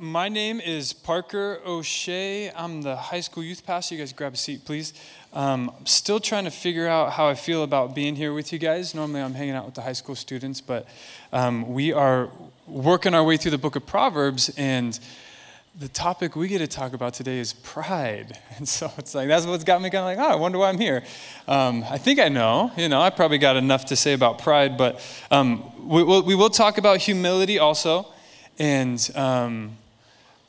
my name is Parker O'Shea. I'm the high school youth pastor. You guys grab a seat, please. Um, I'm still trying to figure out how I feel about being here with you guys. Normally, I'm hanging out with the high school students, but um, we are working our way through the book of Proverbs, and the topic we get to talk about today is pride. And so it's like, that's what's got me kind of like, oh, I wonder why I'm here. Um, I think I know, you know, I probably got enough to say about pride, but um, we, will, we will talk about humility also. And um,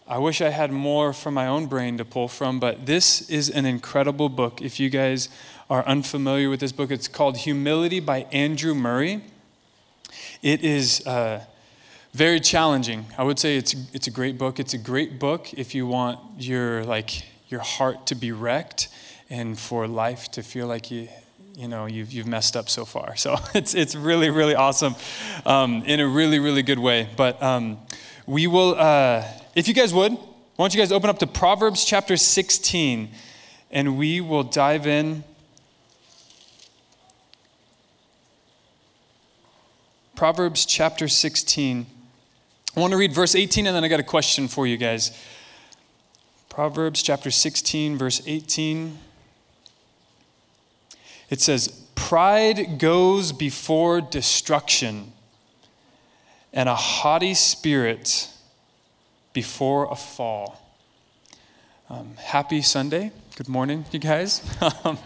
I wish I had more from my own brain to pull from, but this is an incredible book. If you guys are unfamiliar with this book, it's called Humility by Andrew Murray. It is. Uh, very challenging. I would say it's, it's a great book. It's a great book if you want your, like, your heart to be wrecked and for life to feel like you, you know, you've, you've messed up so far. So it's, it's really, really awesome um, in a really, really good way. But um, we will, uh, if you guys would, why don't you guys open up to Proverbs chapter 16 and we will dive in Proverbs chapter 16. I want to read verse 18 and then I got a question for you guys. Proverbs chapter 16, verse 18. It says, Pride goes before destruction, and a haughty spirit before a fall. Um, happy Sunday. Good morning, you guys. Um,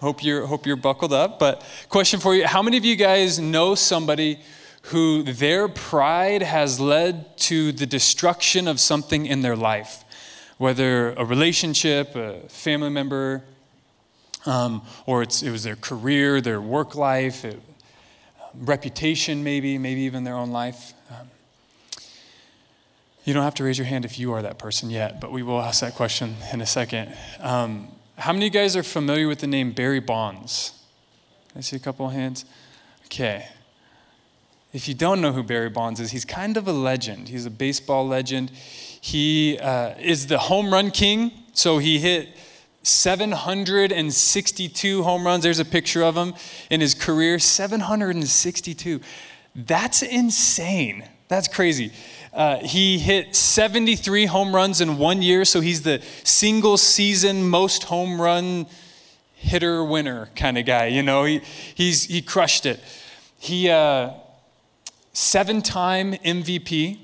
hope you're hope you're buckled up. But question for you: How many of you guys know somebody who their pride has led to the destruction of something in their life, whether a relationship, a family member, um, or it was their career, their work life, it, reputation, maybe, maybe even their own life. Um, you don't have to raise your hand if you are that person yet, but we will ask that question in a second. Um, how many of you guys are familiar with the name Barry Bonds? I see a couple of hands. Okay. If you don't know who Barry Bonds is, he's kind of a legend. He's a baseball legend. He uh, is the home run king. So he hit 762 home runs. There's a picture of him in his career 762. That's insane. That's crazy. Uh, he hit 73 home runs in one year, so he's the single season most home run hitter winner kind of guy. You know, he, he's, he crushed it. He, uh, seven time MVP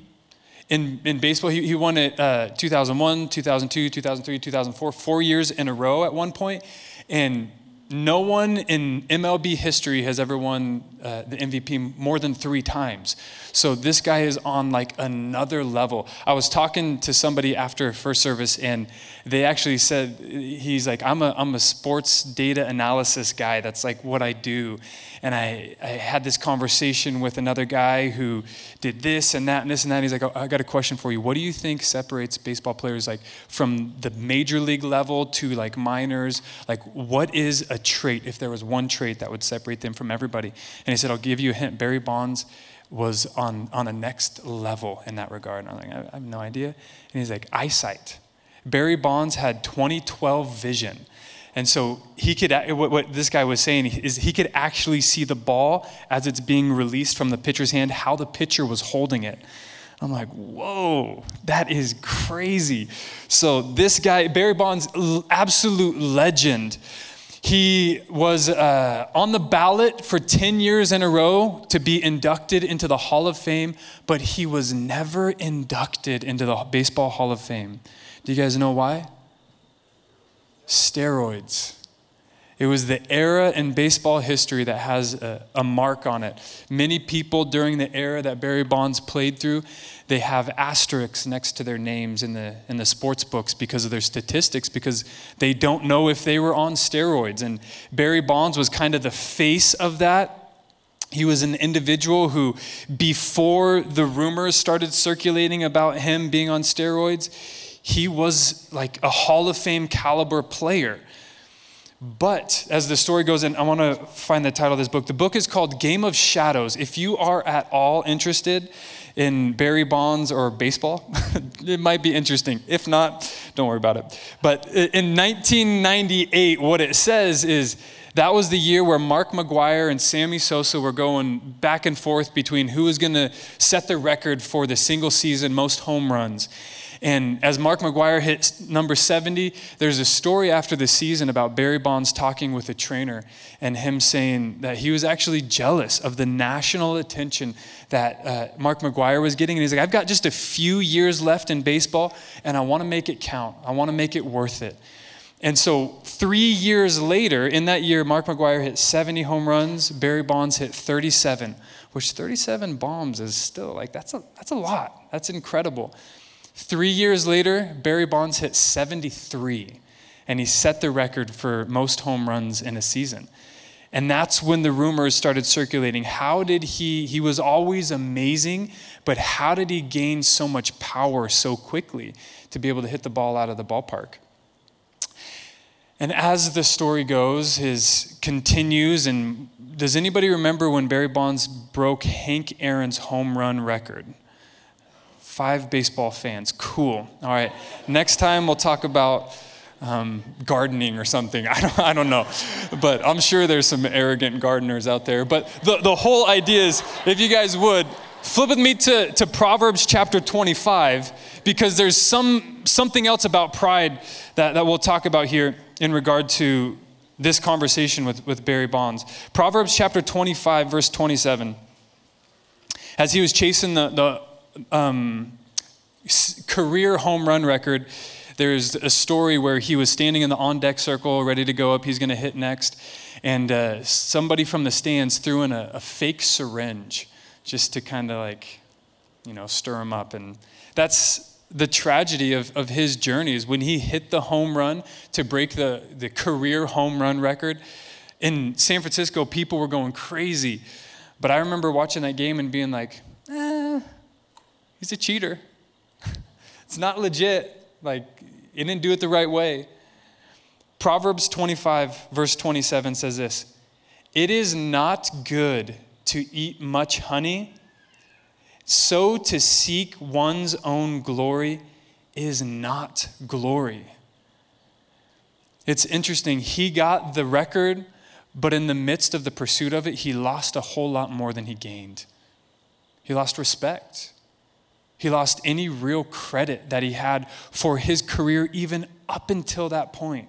in, in baseball. He, he won it uh, 2001, 2002, 2003, 2004, four years in a row at one point. And no one in MLB history has ever won uh, the MVP more than three times. So this guy is on like another level. I was talking to somebody after first service, and they actually said he's like, "I'm a I'm a sports data analysis guy. That's like what I do." And I I had this conversation with another guy who did this and that and this and that. And he's like, oh, "I got a question for you. What do you think separates baseball players like from the major league level to like minors? Like, what is a trait if there was one trait that would separate them from everybody?" And he said, I'll give you a hint. Barry Bonds was on, on a next level in that regard. And I'm like, I have no idea. And he's like, eyesight. Barry Bonds had 2012 vision. And so he could, what, what this guy was saying is he could actually see the ball as it's being released from the pitcher's hand, how the pitcher was holding it. I'm like, whoa, that is crazy. So this guy, Barry Bonds, absolute legend. He was uh, on the ballot for 10 years in a row to be inducted into the Hall of Fame, but he was never inducted into the Baseball Hall of Fame. Do you guys know why? Steroids. It was the era in baseball history that has a, a, mark on it. Many people during the era that Barry Bonds played through, they have asterisks next to their names in the, in the sports books because of their statistics, because they don't know if they were on steroids. And Barry Bonds was kind of the face of that. He was an individual who, before the rumors started circulating about him being on steroids, he was like a Hall of Fame caliber player. But as the story goes, and I want to find the title of this book. The book is called Game of Shadows. If you are at all interested in Barry Bonds or baseball, it might be interesting. If not, don't worry about it. But in 1998, what it says is that was the year where Mark McGwire and Sammy Sosa were going back and forth between who was going to set the record for the single season most home runs. And as Mark McGwire hit number 70, there's a story after the season about Barry Bonds talking with a trainer and him saying that he was actually jealous of the national attention that uh, Mark McGwire was getting. And he's like, I've got just a few years left in baseball, and I want to make it count. I want to make it worth it. And so, three years later, in that year, Mark McGwire hit 70 home runs, Barry Bonds hit 37, which 37 bombs is still like, that's a, that's a lot. That's incredible. Three years later, Barry Bonds hit 73, and he set the record for most home runs in a season. And that's when the rumors started circulating. How did he, he was always amazing, but how did he gain so much power so quickly to be able to hit the ball out of the ballpark? And as the story goes, his continues, and does anybody remember when Barry Bonds broke Hank Aaron's home run record? Five baseball fans. Cool. All right. Next time we'll talk about um, gardening or something. I don't, I don't know. But I'm sure there's some arrogant gardeners out there. But the, the whole idea is if you guys would, flip with me to, to Proverbs chapter 25, because there's some, something else about pride that, that we'll talk about here in regard to this conversation with, with Barry Bonds. Proverbs chapter 25, verse 27. As he was chasing the, the um, career home run record, there's a story where he was standing in the on deck circle, ready to go up. He's going to hit next. And uh, somebody from the stands threw in a, a fake syringe just to kind of like, you know, stir him up. And that's the tragedy of, of his journey is when he hit the home run to break the, the career home run record. In San Francisco, people were going crazy. But I remember watching that game and being like, eh, he's a cheater. it's not legit. Like, he didn't do it the right way. Proverbs 25, verse 27 says this It is not good to eat much honey, so to seek one's own glory is not glory. It's interesting. He got the record, but in the midst of the pursuit of it, he lost a whole lot more than he gained. He lost respect. He lost any real credit that he had for his career, even up until that point.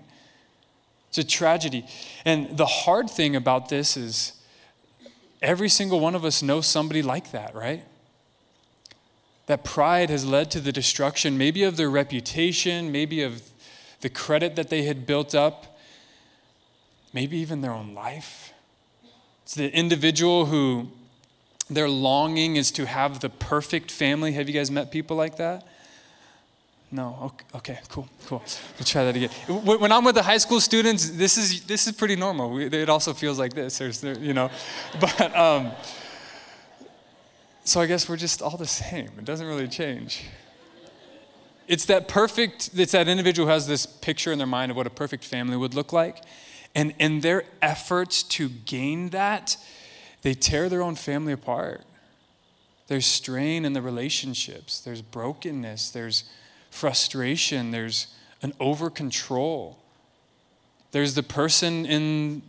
It's a tragedy. And the hard thing about this is every single one of us knows somebody like that, right? That pride has led to the destruction, maybe of their reputation, maybe of the credit that they had built up, maybe even their own life. It's the individual who their longing is to have the perfect family. Have you guys met people like that? No. Okay, cool, cool. We'll try that again. When I'm with the high school students, this is this is pretty normal. It also feels like this. There's, you know, but um, so I guess we're just all the same. It doesn't really change. It's that perfect. It's that individual who has this picture in their mind of what a perfect family would look like, and in their efforts to gain that they tear their own family apart. There's strain in the relationships, there's brokenness, there's frustration, there's an over control. There's the person in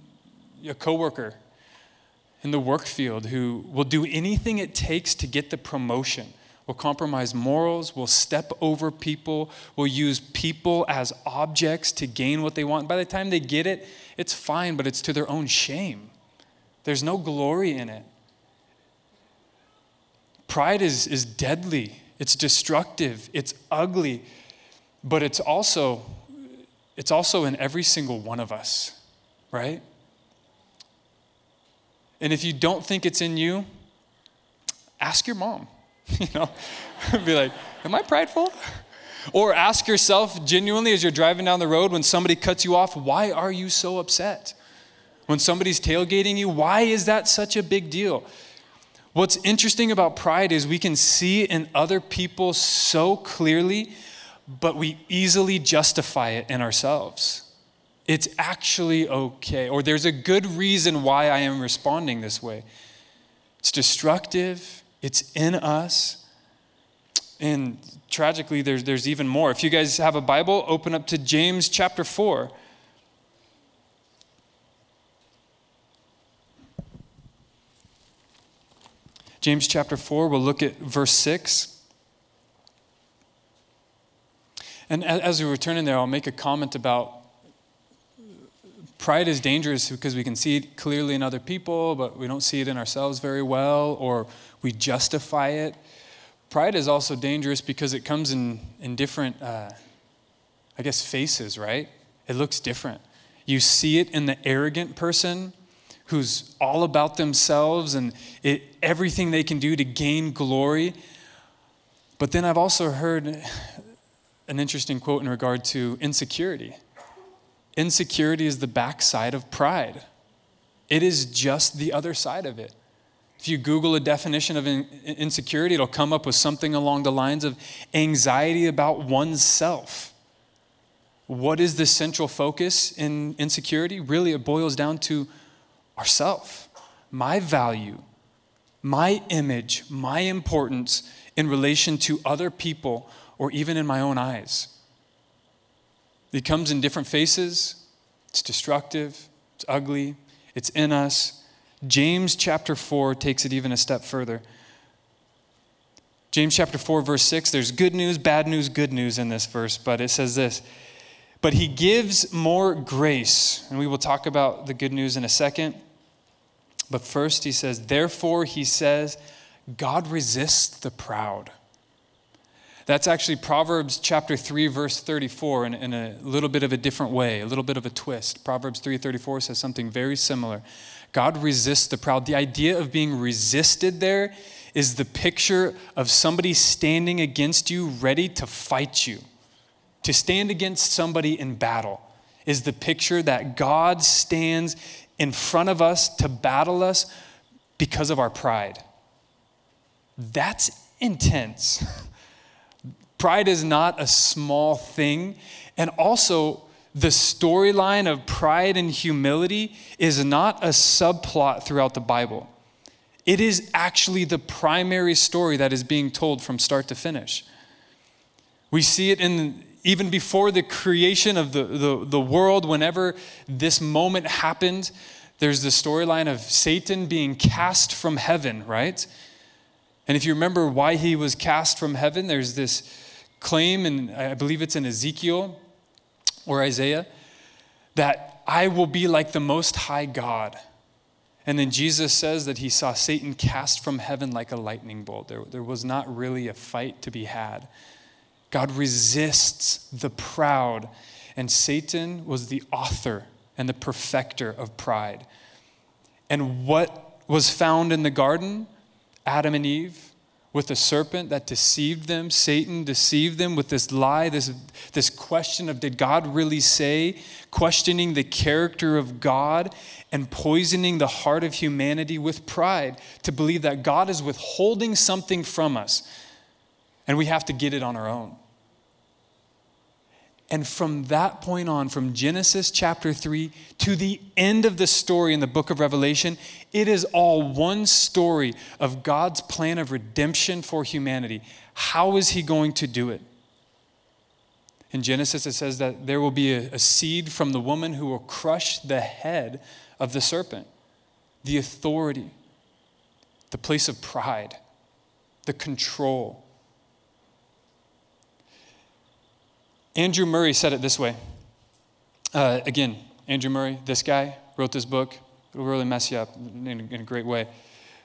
a coworker in the work field who will do anything it takes to get the promotion, will compromise morals, will step over people, will use people as objects to gain what they want. By the time they get it, it's fine, but it's to their own shame. There's no glory in it. Pride is, is deadly, it's destructive, it's ugly, but it's also, it's also in every single one of us, right? And if you don't think it's in you, ask your mom. You know, be like, Am I prideful? Or ask yourself genuinely as you're driving down the road when somebody cuts you off, why are you so upset? When somebody's tailgating you, why is that such a big deal? What's interesting about pride is we can see in other people so clearly, but we easily justify it in ourselves. It's actually okay, or there's a good reason why I am responding this way. It's destructive, it's in us. And tragically, there's, there's even more. If you guys have a Bible, open up to James chapter 4. James chapter 4, we'll look at verse 6. And as we were turning there, I'll make a comment about pride is dangerous because we can see it clearly in other people, but we don't see it in ourselves very well, or we justify it. Pride is also dangerous because it comes in, in different, uh, I guess, faces, right? It looks different. You see it in the arrogant person who's all about themselves and it, everything they can do to gain glory. But then I've also heard an interesting quote in regard to insecurity. Insecurity is the backside of pride, it is just the other side of it. If you Google a definition of insecurity, it'll come up with something along the lines of anxiety about oneself. What is the central focus in insecurity? Really, it boils down to ourself, my value, my image, my importance in relation to other people or even in my own eyes. It comes in different faces. It's destructive, it's ugly, it's in us. James chapter 4 takes it even a step further. James chapter 4, verse 6, there's good news, bad news, good news in this verse, but it says this But he gives more grace. And we will talk about the good news in a second. But first, he says, Therefore, he says, God resists the proud that's actually Proverbs chapter 3, verse 34, in, in a little bit of a different way, a little bit of a twist. Proverbs 3:34 says something very similar. God resists the proud. The idea of being resisted there is the picture of somebody standing against you, ready to fight you. To stand against somebody in battle is the picture that God stands in front of us to battle us because of our pride. That's intense. Pride is not a small thing. And also, the storyline of pride and humility is not a subplot throughout the Bible. It is actually the primary story that is being told from start to finish. We see it in even before the creation of the, the, the world, whenever this moment happened, there's the storyline of Satan being cast from heaven, right? And if you remember why he was cast from heaven, there's this claim, and I believe it's in Ezekiel or Isaiah, that I will be like the Most High God. And then Jesus says that he saw Satan cast from heaven like a lightning bolt. There, there was not really a fight to be had. God resists the proud, and Satan was the author and the perfecter of pride. And what was found in the garden? Adam and Eve with a serpent that deceived them. Satan deceived them with this lie, this, this question of did God really say, questioning the character of God and poisoning the heart of humanity with pride to believe that God is withholding something from us and we have to get it on our own. And from that point on, from Genesis chapter 3 to the end of the story in the book of Revelation, it is all one story of God's plan of redemption for humanity. How is He going to do it? In Genesis, it says that there will be a, a seed from the woman who will crush the head of the serpent, the authority, the place of pride, the control Andrew Murray said it this way. Uh, again, Andrew Murray, this guy, wrote this book. It'll really mess you up in a, in a great way.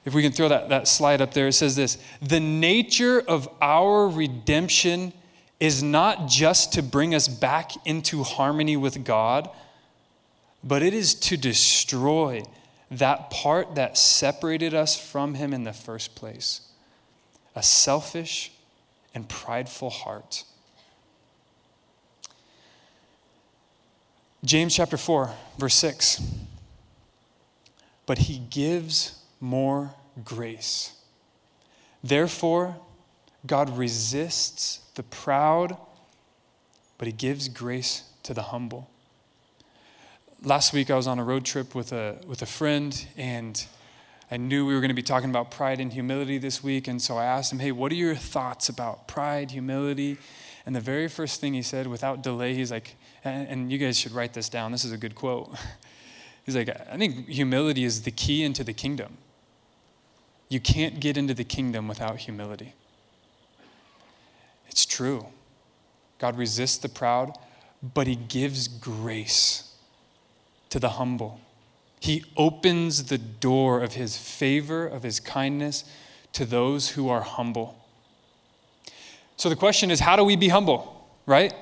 If we can throw that, that slide up there, it says this The nature of our redemption is not just to bring us back into harmony with God, but it is to destroy that part that separated us from Him in the first place a selfish and prideful heart. James chapter 4, verse 6. But he gives more grace. Therefore, God resists the proud, but he gives grace to the humble. Last week, I was on a road trip with a, with a friend, and I knew we were going to be talking about pride and humility this week. And so I asked him, Hey, what are your thoughts about pride, humility? And the very first thing he said, without delay, he's like, and you guys should write this down. This is a good quote. He's like, I think humility is the key into the kingdom. You can't get into the kingdom without humility. It's true. God resists the proud, but he gives grace to the humble. He opens the door of his favor, of his kindness to those who are humble. So the question is how do we be humble, right?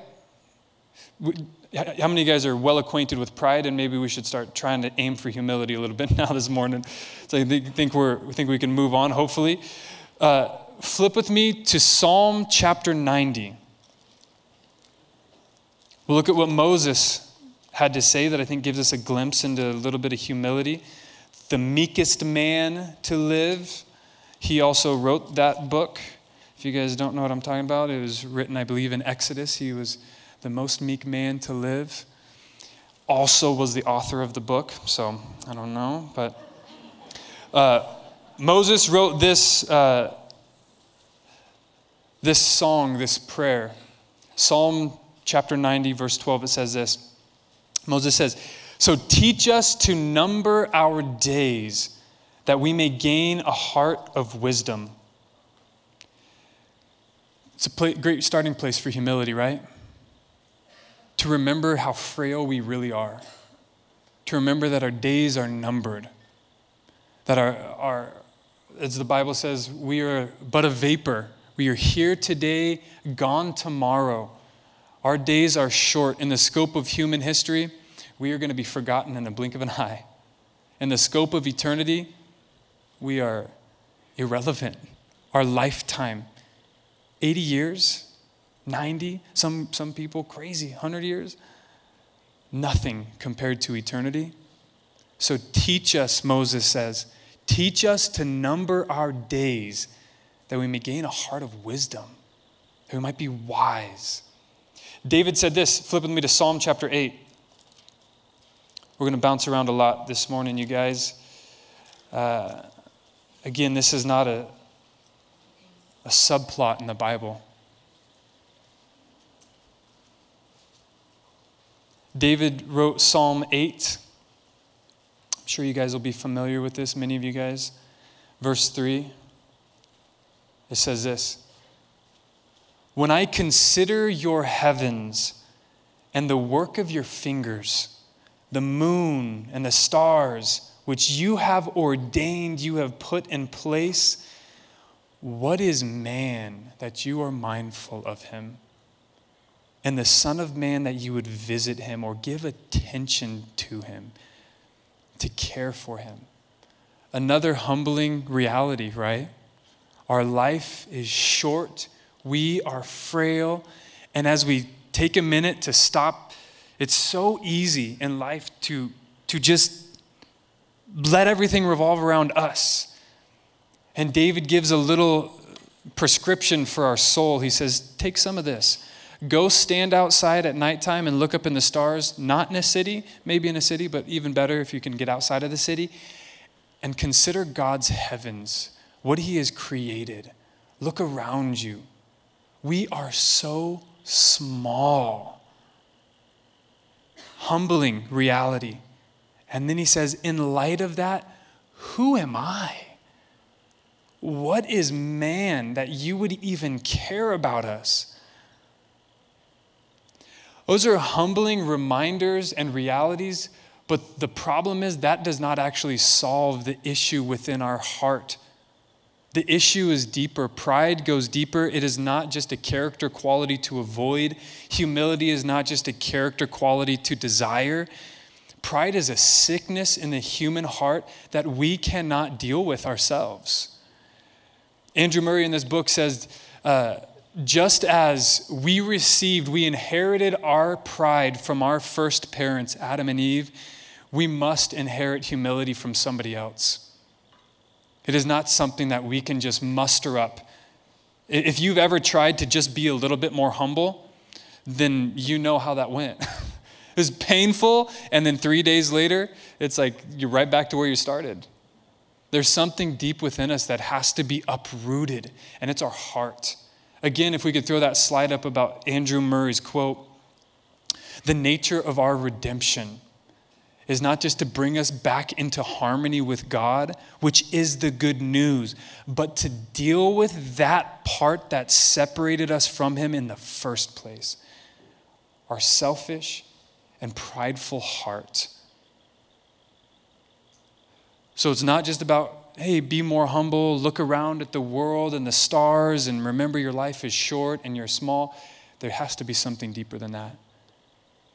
How many of you guys are well acquainted with pride, and maybe we should start trying to aim for humility a little bit now this morning? So I think, we're, we think we can move on, hopefully. Uh, flip with me to Psalm chapter 90. We'll look at what Moses had to say that I think gives us a glimpse into a little bit of humility. The meekest man to live. He also wrote that book. If you guys don't know what I'm talking about, it was written, I believe, in Exodus. He was the most meek man to live. Also was the author of the book, so I don't know, but uh, Moses wrote this uh, this song, this prayer. Psalm chapter 90, verse 12, it says this Moses says, So teach us to number our days that we may gain a heart of wisdom. It's a great starting place for humility, right? To remember how frail we really are, to remember that our days are numbered, that our, our as the Bible says, we are but a vapor. We are here today, gone tomorrow. Our days are short. In the scope of human history, we are going to be forgotten in the blink of an eye. In the scope of eternity, we are irrelevant. Our lifetime 80 years, 90, some, some people crazy, 100 years, nothing compared to eternity. So teach us, Moses says, teach us to number our days that we may gain a heart of wisdom, that we might be wise. David said this, flip with me to Psalm chapter 8. We're going to bounce around a lot this morning, you guys. Uh, again, this is not a, a subplot in the Bible. David wrote Psalm 8. I'm sure you guys will be familiar with this, many of you guys. Verse 3. It says this when I consider your heavens and the work of your fingers, the moon and the stars, which you have ordained, you have put in place, what is man that you are mindful of him? And the Son of Man that you would visit him or give attention to him, to care for him. Another humbling reality, right? Our life is short we are frail. And as we take a minute to stop, it's so easy in life to, to just let everything revolve around us. And David gives a little prescription for our soul. He says, Take some of this. Go stand outside at nighttime and look up in the stars, not in a city, maybe in a city, but even better if you can get outside of the city, and consider God's heavens, what He has created. Look around you. We are so small. Humbling reality. And then he says, in light of that, who am I? What is man that you would even care about us? Those are humbling reminders and realities, but the problem is that does not actually solve the issue within our heart the issue is deeper. Pride goes deeper. It is not just a character quality to avoid, humility is not just a character quality to desire. Pride is a sickness in the human heart that we cannot deal with ourselves. Andrew Murray in this book says, uh, just as we received, we inherited our pride from our first parents, Adam and Eve, we must inherit humility from somebody else. It is not something that we can just muster up. If you've ever tried to just be a little bit more humble, then you know how that went. it was painful, and then three days later, it's like you're right back to where you started. There's something deep within us that has to be uprooted, and it's our heart. Again, if we could throw that slide up about Andrew Murray's quote the nature of our redemption is not just to bring us back into harmony with God, which is the good news, but to deal with that part that separated us from Him in the first place our selfish and prideful heart. So it's not just about, hey, be more humble, look around at the world and the stars, and remember your life is short and you're small. There has to be something deeper than that.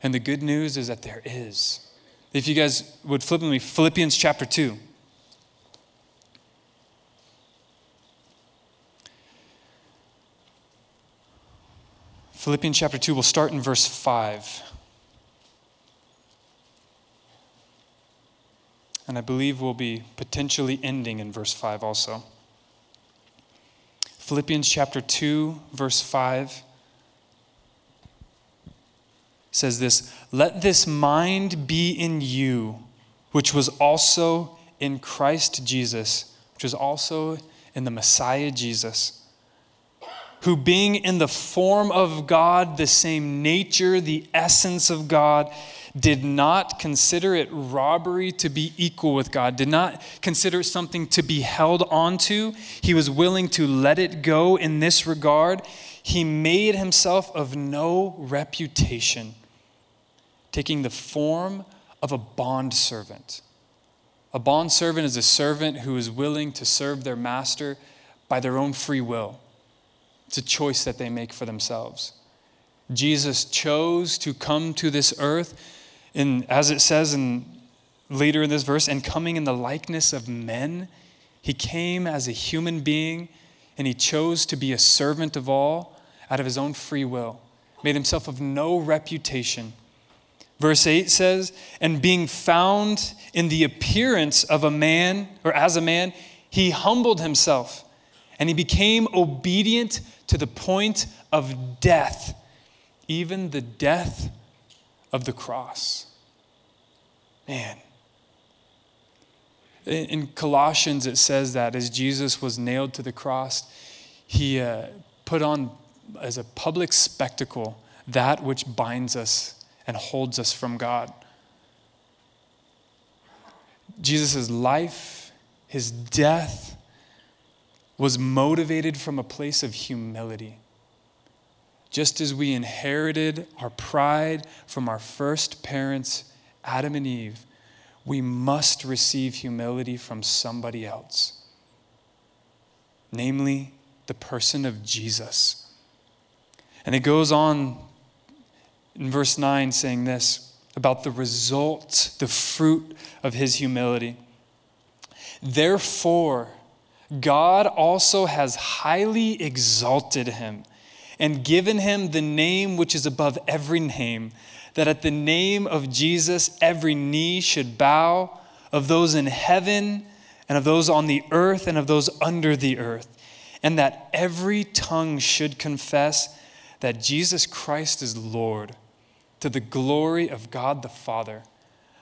And the good news is that there is. If you guys would flip me, Philippians chapter 2. Philippians chapter 2, we'll start in verse 5. And I believe we'll be potentially ending in verse 5 also. Philippians chapter 2, verse 5 says this Let this mind be in you, which was also in Christ Jesus, which was also in the Messiah Jesus, who being in the form of God, the same nature, the essence of God, did not consider it robbery to be equal with God, did not consider something to be held onto. He was willing to let it go in this regard. He made himself of no reputation taking the form of a bondservant. A bondservant is a servant who is willing to serve their master by their own free will. It's a choice that they make for themselves. Jesus chose to come to this earth, and as it says in, later in this verse, and coming in the likeness of men, he came as a human being, and he chose to be a servant of all out of his own free will, made himself of no reputation Verse 8 says, And being found in the appearance of a man, or as a man, he humbled himself and he became obedient to the point of death, even the death of the cross. Man. In Colossians, it says that as Jesus was nailed to the cross, he uh, put on as a public spectacle that which binds us and holds us from God. Jesus' life, his death, was motivated from a place of humility. Just as we inherited our pride from our first parents, Adam and Eve, we must receive humility from somebody else, namely the person of Jesus. And it goes on in verse 9 saying this about the result, the fruit of his humility. Therefore, God also has highly exalted him and given him the name which is above every name, that at the name of Jesus every knee should bow, of those in heaven and of those on the earth and of those under the earth, and that every tongue should confess that Jesus Christ is Lord to the glory of God the Father.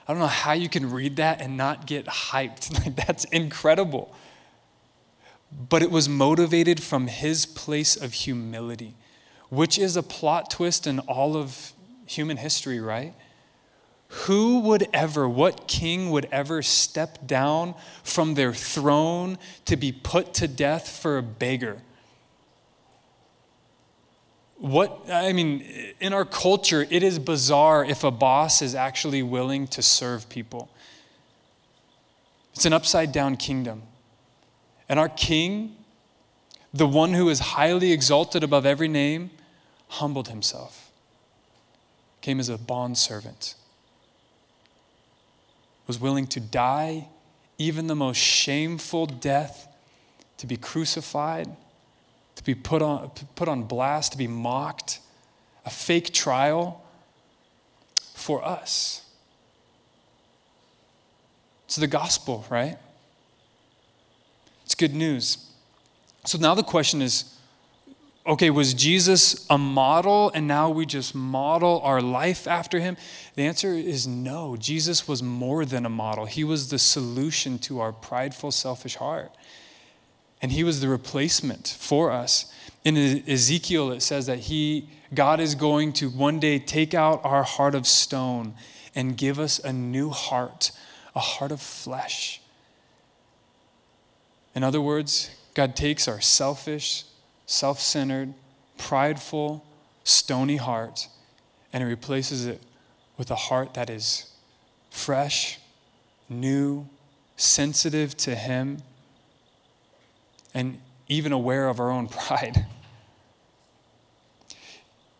I don't know how you can read that and not get hyped. Like, that's incredible. But it was motivated from his place of humility, which is a plot twist in all of human history, right? Who would ever, what king would ever step down from their throne to be put to death for a beggar? what i mean in our culture it is bizarre if a boss is actually willing to serve people it's an upside down kingdom and our king the one who is highly exalted above every name humbled himself came as a bond servant was willing to die even the most shameful death to be crucified to be put on, put on blast, to be mocked, a fake trial for us. It's the gospel, right? It's good news. So now the question is okay, was Jesus a model and now we just model our life after him? The answer is no. Jesus was more than a model, he was the solution to our prideful, selfish heart. And he was the replacement for us. In Ezekiel, it says that he, God is going to one day take out our heart of stone and give us a new heart, a heart of flesh. In other words, God takes our selfish, self centered, prideful, stony heart and He replaces it with a heart that is fresh, new, sensitive to Him, and even aware of our own pride.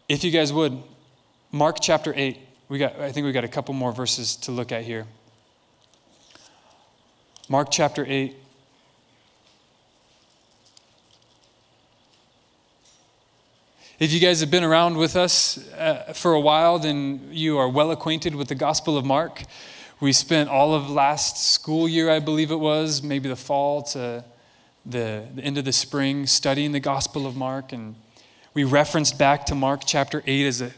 If you guys would, Mark chapter 8. We got, I think we got a couple more verses to look at here. Mark chapter 8. If you guys have been around with us uh, for a while, then you are well acquainted with the Gospel of Mark. We spent all of last school year, I believe it was, maybe the fall to the, the end of the spring, studying the Gospel of Mark. And we referenced back to Mark chapter 8 as a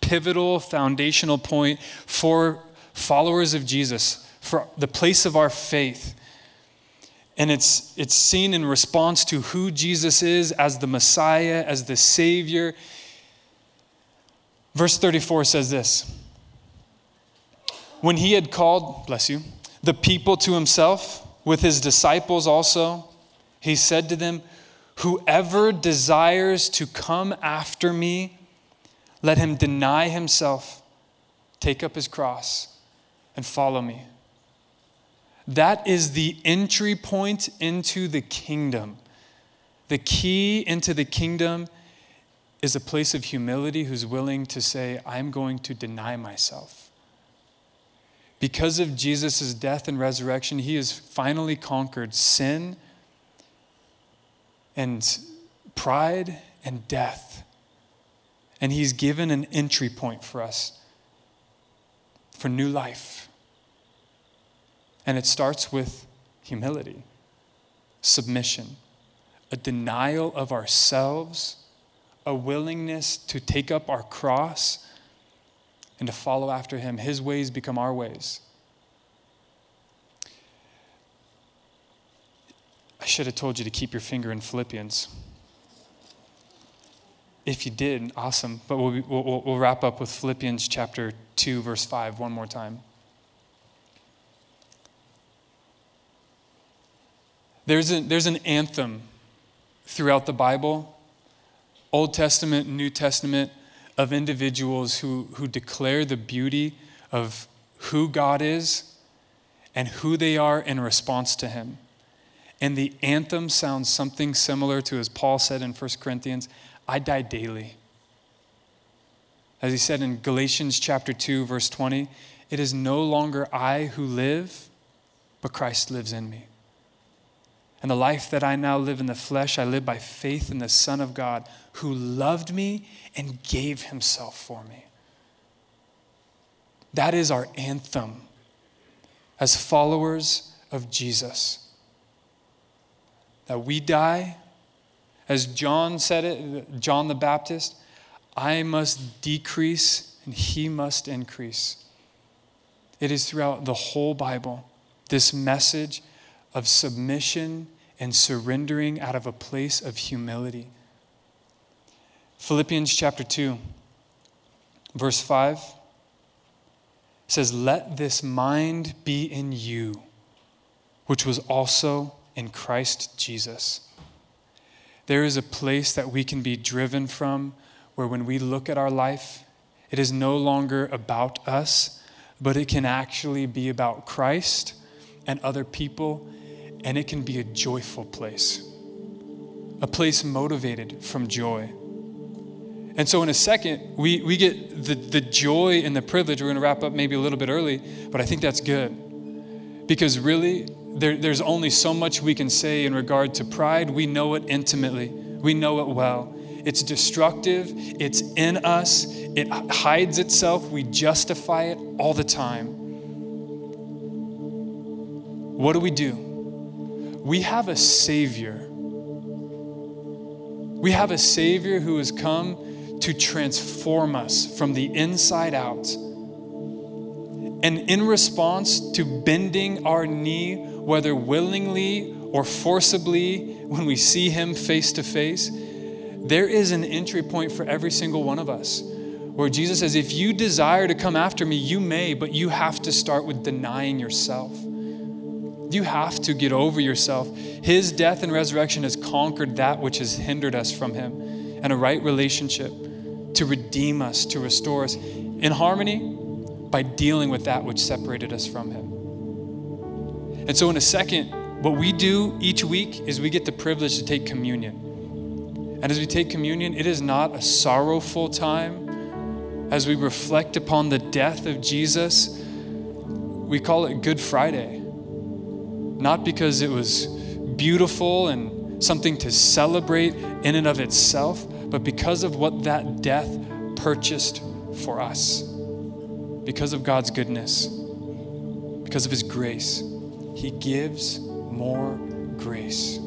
pivotal, foundational point for followers of Jesus, for the place of our faith. And it's, it's seen in response to who Jesus is as the Messiah, as the Savior. Verse 34 says this When he had called, bless you, the people to himself, with his disciples also, he said to them, Whoever desires to come after me, let him deny himself, take up his cross, and follow me. That is the entry point into the kingdom. The key into the kingdom is a place of humility who's willing to say, I'm going to deny myself. Because of Jesus' death and resurrection, he has finally conquered sin and pride and death. And he's given an entry point for us for new life. And it starts with humility, submission, a denial of ourselves, a willingness to take up our cross and to follow after Him. His ways become our ways. I should have told you to keep your finger in Philippians. If you did, awesome. But we'll, we'll, we'll wrap up with Philippians chapter 2, verse 5, one more time. There's, a, there's an anthem throughout the Bible, Old Testament, New Testament, of individuals who, who declare the beauty of who God is and who they are in response to Him. And the anthem sounds something similar to, as Paul said in 1 Corinthians, I die daily. As he said in Galatians chapter 2, verse 20, it is no longer I who live, but Christ lives in me. And the life that I now live in the flesh, I live by faith in the Son of God who loved me and gave himself for me. That is our anthem as followers of Jesus. That we die, as John said it, John the Baptist, I must decrease and he must increase. It is throughout the whole Bible this message of submission and surrendering out of a place of humility. Philippians chapter 2, verse 5 says, Let this mind be in you, which was also in Christ Jesus. There is a place that we can be driven from where when we look at our life, it is no longer about us, but it can actually be about Christ and other people and it can be a joyful place, a place motivated from joy. And so, in a second, we, we get the, the joy and the privilege. We're going to wrap up maybe a little bit early, but I think that's good. Because really, there, there's only so much we can say in regard to pride. We know it intimately, we know it well. It's destructive, it's in us, it hides itself, we justify it all the time. What do we do? We have a Savior. We have a Savior who has come to transform us from the inside out. And in response to bending our knee, whether willingly or forcibly, when we see Him face to face, there is an entry point for every single one of us where Jesus says, If you desire to come after me, you may, but you have to start with denying yourself. You have to get over yourself. His death and resurrection has conquered that which has hindered us from Him and a right relationship to redeem us, to restore us in harmony by dealing with that which separated us from Him. And so, in a second, what we do each week is we get the privilege to take communion. And as we take communion, it is not a sorrowful time. As we reflect upon the death of Jesus, we call it Good Friday. Not because it was beautiful and something to celebrate in and of itself, but because of what that death purchased for us. Because of God's goodness, because of His grace, He gives more grace.